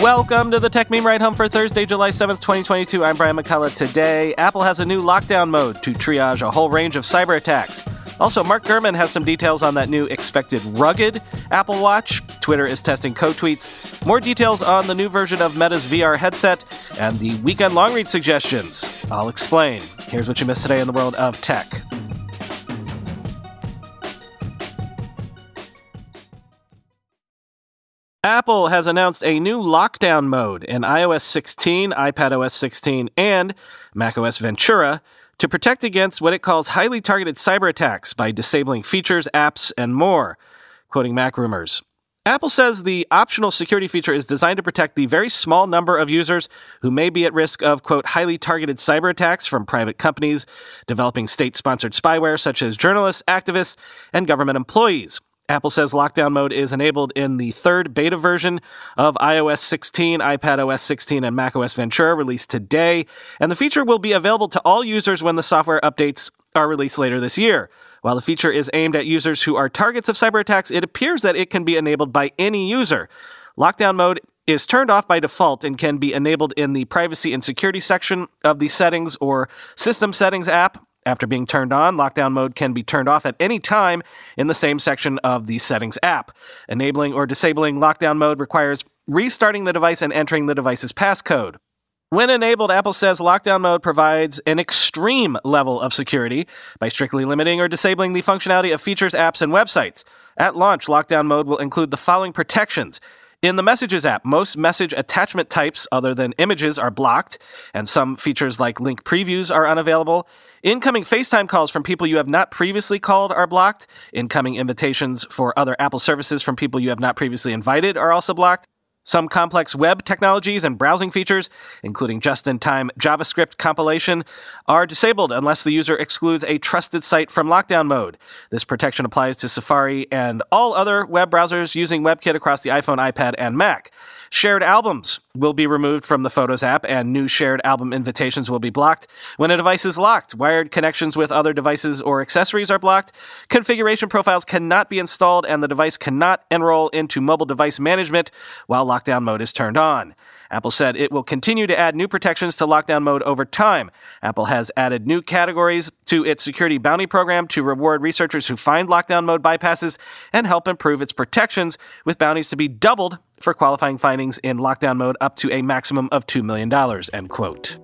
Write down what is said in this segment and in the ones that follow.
Welcome to the Techmeme Ride Home for Thursday, July 7th, 2022. I'm Brian McCullough. Today, Apple has a new lockdown mode to triage a whole range of cyber attacks. Also, Mark Gurman has some details on that new expected rugged Apple Watch. Twitter is testing co tweets. More details on the new version of Meta's VR headset and the weekend long read suggestions. I'll explain. Here's what you missed today in the world of tech. Apple has announced a new lockdown mode in iOS 16, iPadOS 16, and macOS Ventura to protect against what it calls highly targeted cyber attacks by disabling features, apps, and more. Quoting Mac rumors. Apple says the optional security feature is designed to protect the very small number of users who may be at risk of, quote, highly targeted cyber attacks from private companies developing state sponsored spyware such as journalists, activists, and government employees. Apple says lockdown mode is enabled in the third beta version of iOS 16, iPadOS 16, and macOS Ventura released today, and the feature will be available to all users when the software updates are released later this year. While the feature is aimed at users who are targets of cyber attacks, it appears that it can be enabled by any user. Lockdown mode is turned off by default and can be enabled in the privacy and security section of the settings or system settings app after being turned on, lockdown mode can be turned off at any time in the same section of the settings app. Enabling or disabling lockdown mode requires restarting the device and entering the device's passcode. When enabled, Apple says lockdown mode provides an extreme level of security by strictly limiting or disabling the functionality of features, apps, and websites. At launch, lockdown mode will include the following protections. In the Messages app, most message attachment types other than images are blocked, and some features like link previews are unavailable. Incoming FaceTime calls from people you have not previously called are blocked. Incoming invitations for other Apple services from people you have not previously invited are also blocked. Some complex web technologies and browsing features, including just in time JavaScript compilation, are disabled unless the user excludes a trusted site from lockdown mode. This protection applies to Safari and all other web browsers using WebKit across the iPhone, iPad, and Mac. Shared albums will be removed from the Photos app, and new shared album invitations will be blocked. When a device is locked, wired connections with other devices or accessories are blocked. Configuration profiles cannot be installed, and the device cannot enroll into mobile device management while lockdown mode is turned on. Apple said it will continue to add new protections to lockdown mode over time. Apple has added new categories to its security bounty program to reward researchers who find lockdown mode bypasses and help improve its protections, with bounties to be doubled for qualifying findings in lockdown mode up to a maximum of $2 million, end quote.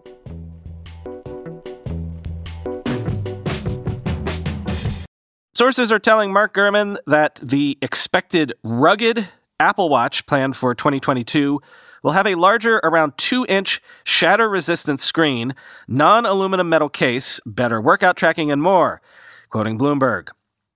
Sources are telling Mark Gurman that the expected rugged Apple Watch planned for 2022 will have a larger, around 2 inch shatter resistant screen, non aluminum metal case, better workout tracking, and more. Quoting Bloomberg.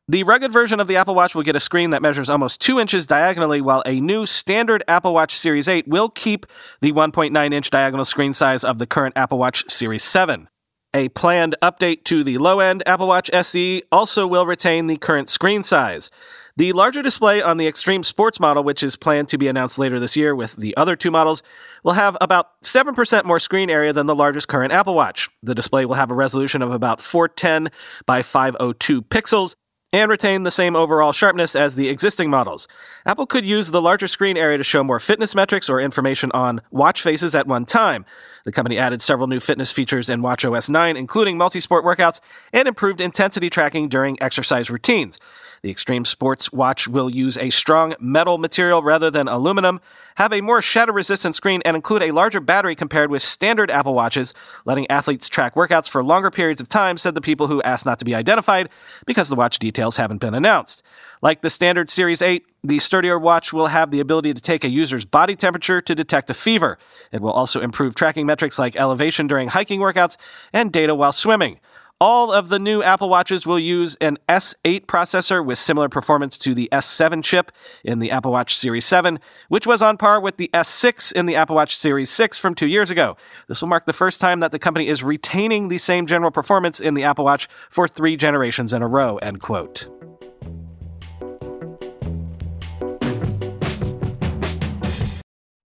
The rugged version of the Apple Watch will get a screen that measures almost 2 inches diagonally, while a new standard Apple Watch Series 8 will keep the 1.9 inch diagonal screen size of the current Apple Watch Series 7. A planned update to the low end Apple Watch SE also will retain the current screen size. The larger display on the Extreme Sports model, which is planned to be announced later this year with the other two models, will have about 7% more screen area than the largest current Apple Watch. The display will have a resolution of about 410 by 502 pixels and retain the same overall sharpness as the existing models. Apple could use the larger screen area to show more fitness metrics or information on watch faces at one time. The company added several new fitness features in WatchOS 9, including multi-sport workouts and improved intensity tracking during exercise routines. The Extreme Sports watch will use a strong metal material rather than aluminum, have a more shatter resistant screen, and include a larger battery compared with standard Apple Watches, letting athletes track workouts for longer periods of time, said the people who asked not to be identified because the watch details haven't been announced. Like the standard Series 8, the sturdier watch will have the ability to take a user's body temperature to detect a fever. It will also improve tracking metrics like elevation during hiking workouts and data while swimming. All of the new Apple Watches will use an S8 processor with similar performance to the S7 chip in the Apple Watch Series 7, which was on par with the S6 in the Apple Watch Series 6 from two years ago. This will mark the first time that the company is retaining the same general performance in the Apple Watch for three generations in a row, end quote.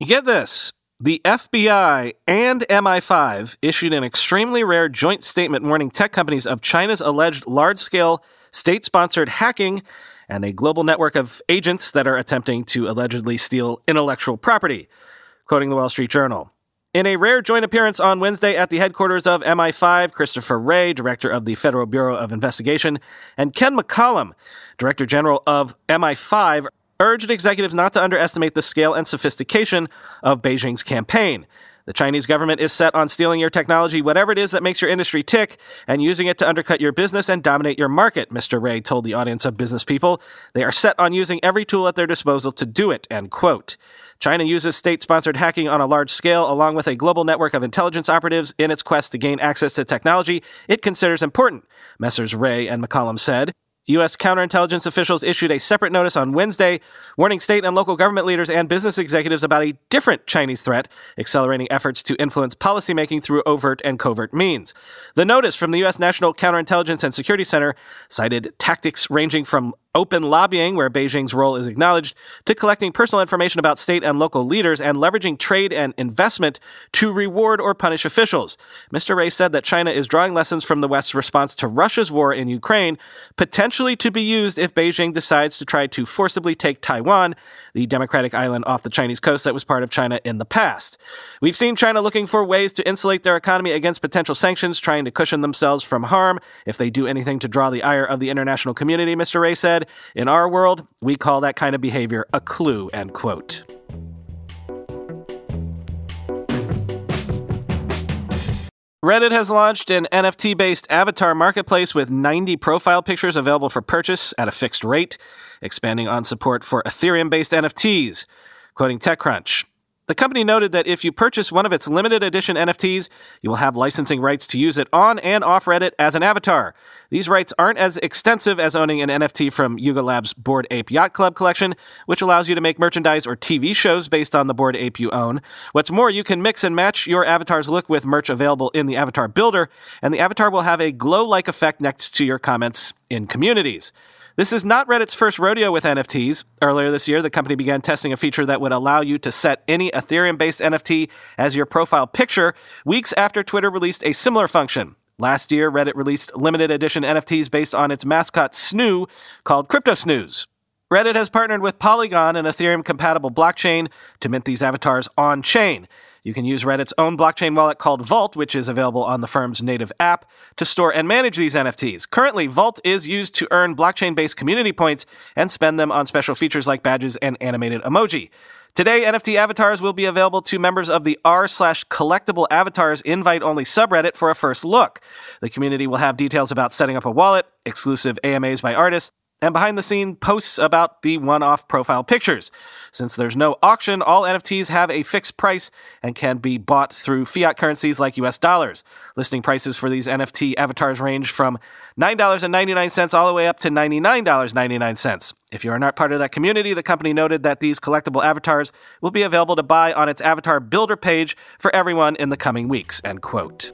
You get this. The FBI and MI5 issued an extremely rare joint statement warning tech companies of China's alleged large scale state sponsored hacking and a global network of agents that are attempting to allegedly steal intellectual property. quoting the Wall Street Journal. In a rare joint appearance on Wednesday at the headquarters of MI5, Christopher Wray, director of the Federal Bureau of Investigation, and Ken McCallum, director general of MI5, urged executives not to underestimate the scale and sophistication of Beijing's campaign. The Chinese government is set on stealing your technology, whatever it is that makes your industry tick, and using it to undercut your business and dominate your market, Mr. Wray told the audience of business people. They are set on using every tool at their disposal to do it, end quote. China uses state sponsored hacking on a large scale, along with a global network of intelligence operatives, in its quest to gain access to technology it considers important, Messrs. Wray and McCallum said. U.S. counterintelligence officials issued a separate notice on Wednesday, warning state and local government leaders and business executives about a different Chinese threat, accelerating efforts to influence policymaking through overt and covert means. The notice from the U.S. National Counterintelligence and Security Center cited tactics ranging from open lobbying, where Beijing's role is acknowledged, to collecting personal information about state and local leaders and leveraging trade and investment to reward or punish officials. Mr. Wray said that China is drawing lessons from the West's response to Russia's war in Ukraine, potentially to be used if Beijing decides to try to forcibly take Taiwan, the democratic island off the Chinese coast that was part of China in the past. We've seen China looking for ways to insulate their economy against potential sanctions, trying to cushion themselves from harm if they do anything to draw the ire of the international community, Mr. Wray said. In our world, we call that kind of behavior a clue, end quote. Reddit has launched an NFT based avatar marketplace with 90 profile pictures available for purchase at a fixed rate, expanding on support for Ethereum based NFTs. Quoting TechCrunch, the company noted that if you purchase one of its limited edition NFTs, you will have licensing rights to use it on and off Reddit as an avatar. These rights aren't as extensive as owning an NFT from Yuga Labs' Bored Ape Yacht Club collection, which allows you to make merchandise or TV shows based on the Bored Ape you own. What's more, you can mix and match your avatar's look with merch available in the Avatar Builder, and the avatar will have a glow like effect next to your comments in communities. This is not Reddit's first rodeo with NFTs. Earlier this year, the company began testing a feature that would allow you to set any Ethereum based NFT as your profile picture weeks after Twitter released a similar function. Last year, Reddit released limited edition NFTs based on its mascot Snoo called CryptoSnoos. Reddit has partnered with Polygon, an Ethereum compatible blockchain, to mint these avatars on chain. You can use Reddit's own blockchain wallet called Vault, which is available on the firm's native app, to store and manage these NFTs. Currently, Vault is used to earn blockchain based community points and spend them on special features like badges and animated emoji. Today, NFT avatars will be available to members of the r slash collectible avatars invite only subreddit for a first look. The community will have details about setting up a wallet, exclusive AMAs by artists, and behind the scene posts about the one off profile pictures. Since there's no auction, all NFTs have a fixed price and can be bought through fiat currencies like US dollars. Listing prices for these NFT avatars range from $9.99 all the way up to $99.99. If you are not part of that community, the company noted that these collectible avatars will be available to buy on its avatar builder page for everyone in the coming weeks. End quote.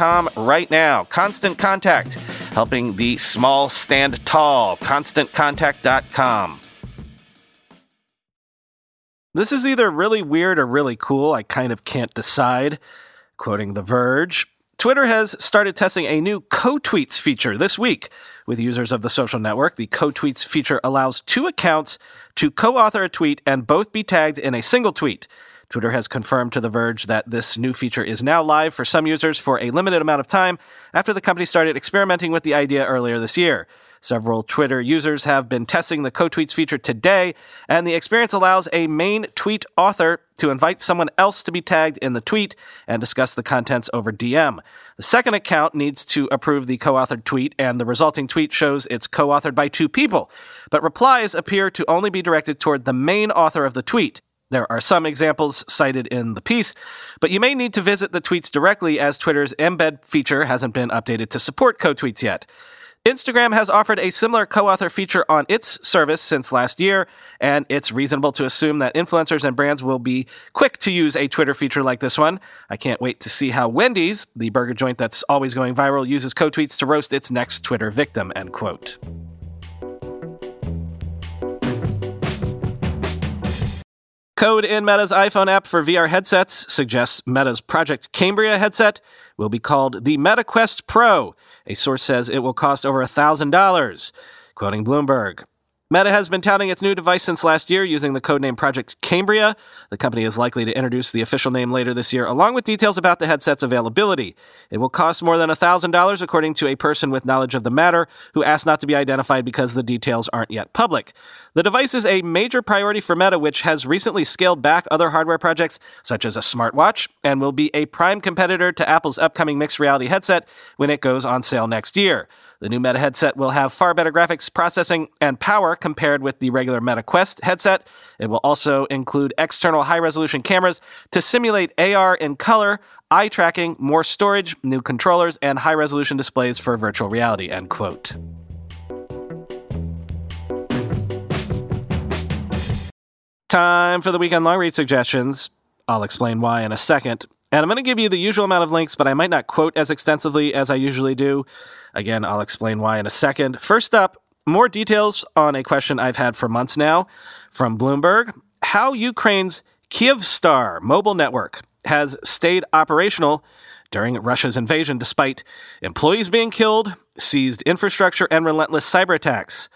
right now. Constant Contact, helping the small stand tall. ConstantContact.com. This is either really weird or really cool. I kind of can't decide. Quoting The Verge, Twitter has started testing a new co tweets feature this week. With users of the social network, the co tweets feature allows two accounts to co author a tweet and both be tagged in a single tweet. Twitter has confirmed to The Verge that this new feature is now live for some users for a limited amount of time after the company started experimenting with the idea earlier this year. Several Twitter users have been testing the co-tweets feature today, and the experience allows a main tweet author to invite someone else to be tagged in the tweet and discuss the contents over DM. The second account needs to approve the co-authored tweet, and the resulting tweet shows it's co-authored by two people, but replies appear to only be directed toward the main author of the tweet. There are some examples cited in the piece, but you may need to visit the tweets directly as Twitter's embed feature hasn't been updated to support co-tweets yet. Instagram has offered a similar co author feature on its service since last year, and it's reasonable to assume that influencers and brands will be quick to use a Twitter feature like this one. I can't wait to see how Wendy's, the burger joint that's always going viral, uses co tweets to roast its next Twitter victim. End quote. Code in Meta's iPhone app for VR headsets suggests Meta's Project Cambria headset will be called the MetaQuest Pro. A source says it will cost over $1,000. Quoting Bloomberg, Meta has been touting its new device since last year using the codename Project Cambria. The company is likely to introduce the official name later this year, along with details about the headset's availability. It will cost more than $1,000, according to a person with knowledge of the matter who asked not to be identified because the details aren't yet public. The device is a major priority for Meta, which has recently scaled back other hardware projects, such as a smartwatch, and will be a prime competitor to Apple's upcoming mixed reality headset when it goes on sale next year. The new Meta headset will have far better graphics processing and power compared with the regular Meta Quest headset. It will also include external high resolution cameras to simulate AR in color, eye tracking, more storage, new controllers, and high resolution displays for virtual reality. End quote. Time for the weekend long read suggestions. I'll explain why in a second. And I'm going to give you the usual amount of links, but I might not quote as extensively as I usually do. Again, I'll explain why in a second. First up, more details on a question I've had for months now from Bloomberg how Ukraine's Kyivstar mobile network has stayed operational during Russia's invasion despite employees being killed, seized infrastructure, and relentless cyber attacks.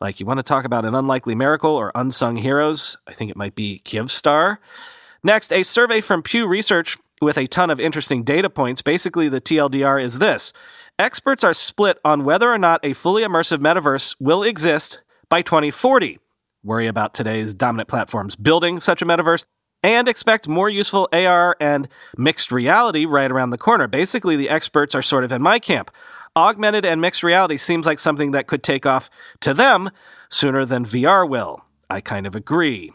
Like, you want to talk about an unlikely miracle or unsung heroes? I think it might be Kyivstar. Next, a survey from Pew Research with a ton of interesting data points. Basically, the TLDR is this Experts are split on whether or not a fully immersive metaverse will exist by 2040. Worry about today's dominant platforms building such a metaverse and expect more useful AR and mixed reality right around the corner. Basically, the experts are sort of in my camp. Augmented and mixed reality seems like something that could take off to them sooner than VR will. I kind of agree.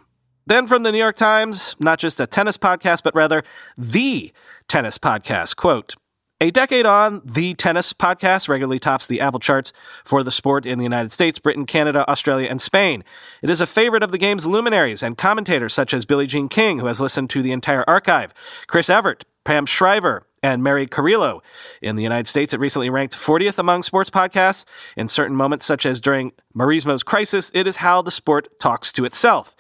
Then from the New York Times, not just a tennis podcast, but rather the tennis podcast. Quote, a decade on, the tennis podcast regularly tops the Apple charts for the sport in the United States, Britain, Canada, Australia, and Spain. It is a favorite of the game's luminaries and commentators such as Billie Jean King, who has listened to the entire archive, Chris Evert, Pam Shriver, and Mary Carillo. In the United States, it recently ranked 40th among sports podcasts. In certain moments, such as during Mauresmo's crisis, it is how the sport talks to itself.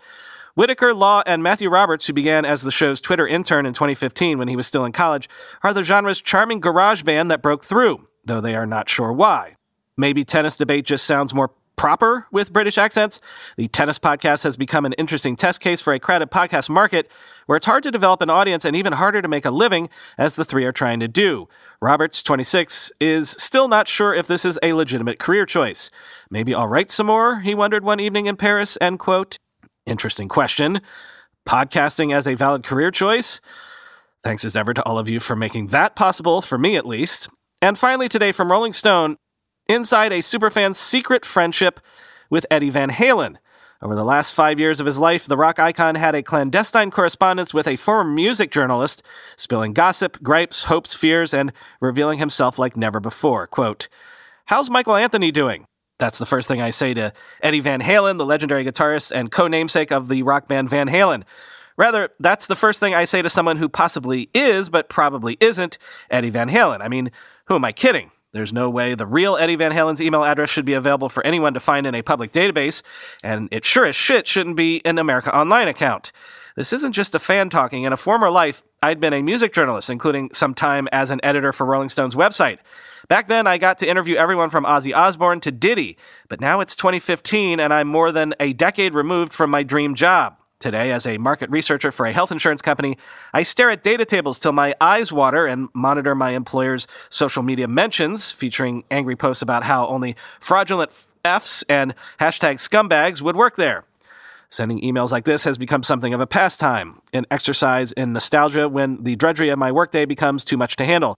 Whitaker, Law, and Matthew Roberts, who began as the show's Twitter intern in 2015 when he was still in college, are the genre's charming garage band that broke through, though they are not sure why. Maybe tennis debate just sounds more proper with British accents. The tennis podcast has become an interesting test case for a crowded podcast market where it's hard to develop an audience and even harder to make a living, as the three are trying to do. Roberts, 26, is still not sure if this is a legitimate career choice. Maybe I'll write some more, he wondered one evening in Paris, end quote. Interesting question. Podcasting as a valid career choice? Thanks as ever to all of you for making that possible, for me at least. And finally, today from Rolling Stone Inside a superfan's secret friendship with Eddie Van Halen. Over the last five years of his life, the rock icon had a clandestine correspondence with a former music journalist, spilling gossip, gripes, hopes, fears, and revealing himself like never before. Quote, How's Michael Anthony doing? That's the first thing I say to Eddie Van Halen, the legendary guitarist and co namesake of the rock band Van Halen. Rather, that's the first thing I say to someone who possibly is, but probably isn't, Eddie Van Halen. I mean, who am I kidding? There's no way the real Eddie Van Halen's email address should be available for anyone to find in a public database, and it sure as shit shouldn't be an America Online account. This isn't just a fan talking. In a former life, I'd been a music journalist, including some time as an editor for Rolling Stone's website. Back then, I got to interview everyone from Ozzy Osbourne to Diddy, but now it's 2015 and I'm more than a decade removed from my dream job. Today, as a market researcher for a health insurance company, I stare at data tables till my eyes water and monitor my employer's social media mentions, featuring angry posts about how only fraudulent Fs and hashtag scumbags would work there. Sending emails like this has become something of a pastime, an exercise in nostalgia when the drudgery of my workday becomes too much to handle.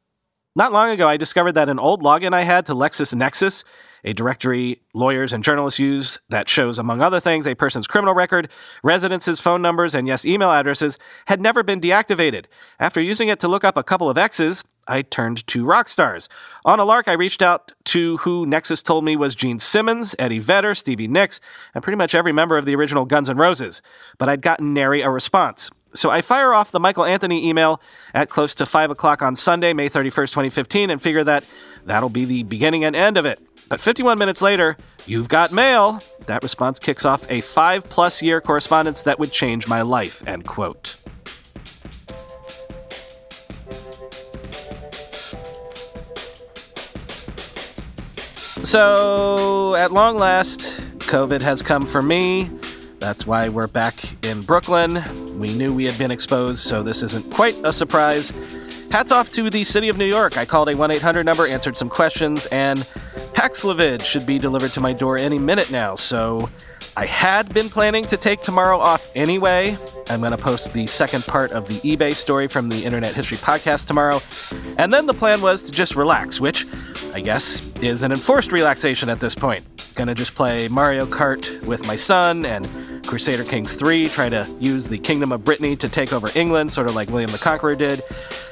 Not long ago, I discovered that an old login I had to LexisNexis, a directory lawyers and journalists use that shows, among other things, a person's criminal record, residences, phone numbers, and yes, email addresses, had never been deactivated. After using it to look up a couple of X's, I turned to rock stars. On a lark, I reached out to who Nexis told me was Gene Simmons, Eddie Vedder, Stevie Nicks, and pretty much every member of the original Guns N' Roses. But I'd gotten nary a response. So I fire off the Michael Anthony email at close to 5 o'clock on Sunday, May 31st, 2015, and figure that that'll be the beginning and end of it. But 51 minutes later, you've got mail. That response kicks off a five plus year correspondence that would change my life, end quote. So, at long last, COVID has come for me. That's why we're back in Brooklyn. We knew we had been exposed, so this isn't quite a surprise. Hats off to the city of New York. I called a 1 800 number, answered some questions, and Paxlovid should be delivered to my door any minute now. So I had been planning to take tomorrow off anyway. I'm going to post the second part of the eBay story from the Internet History Podcast tomorrow. And then the plan was to just relax, which I guess is an enforced relaxation at this point. Gonna just play Mario Kart with my son and Crusader Kings 3, try to use the Kingdom of Brittany to take over England, sort of like William the Conqueror did,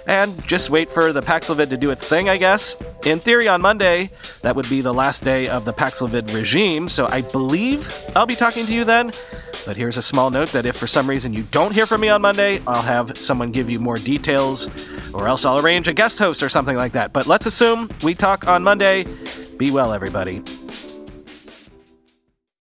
and just wait for the Paxlovid to do its thing, I guess. In theory, on Monday, that would be the last day of the Paxlovid regime, so I believe I'll be talking to you then. But here's a small note that if for some reason you don't hear from me on Monday, I'll have someone give you more details, or else I'll arrange a guest host or something like that. But let's assume we talk on Monday. Be well, everybody.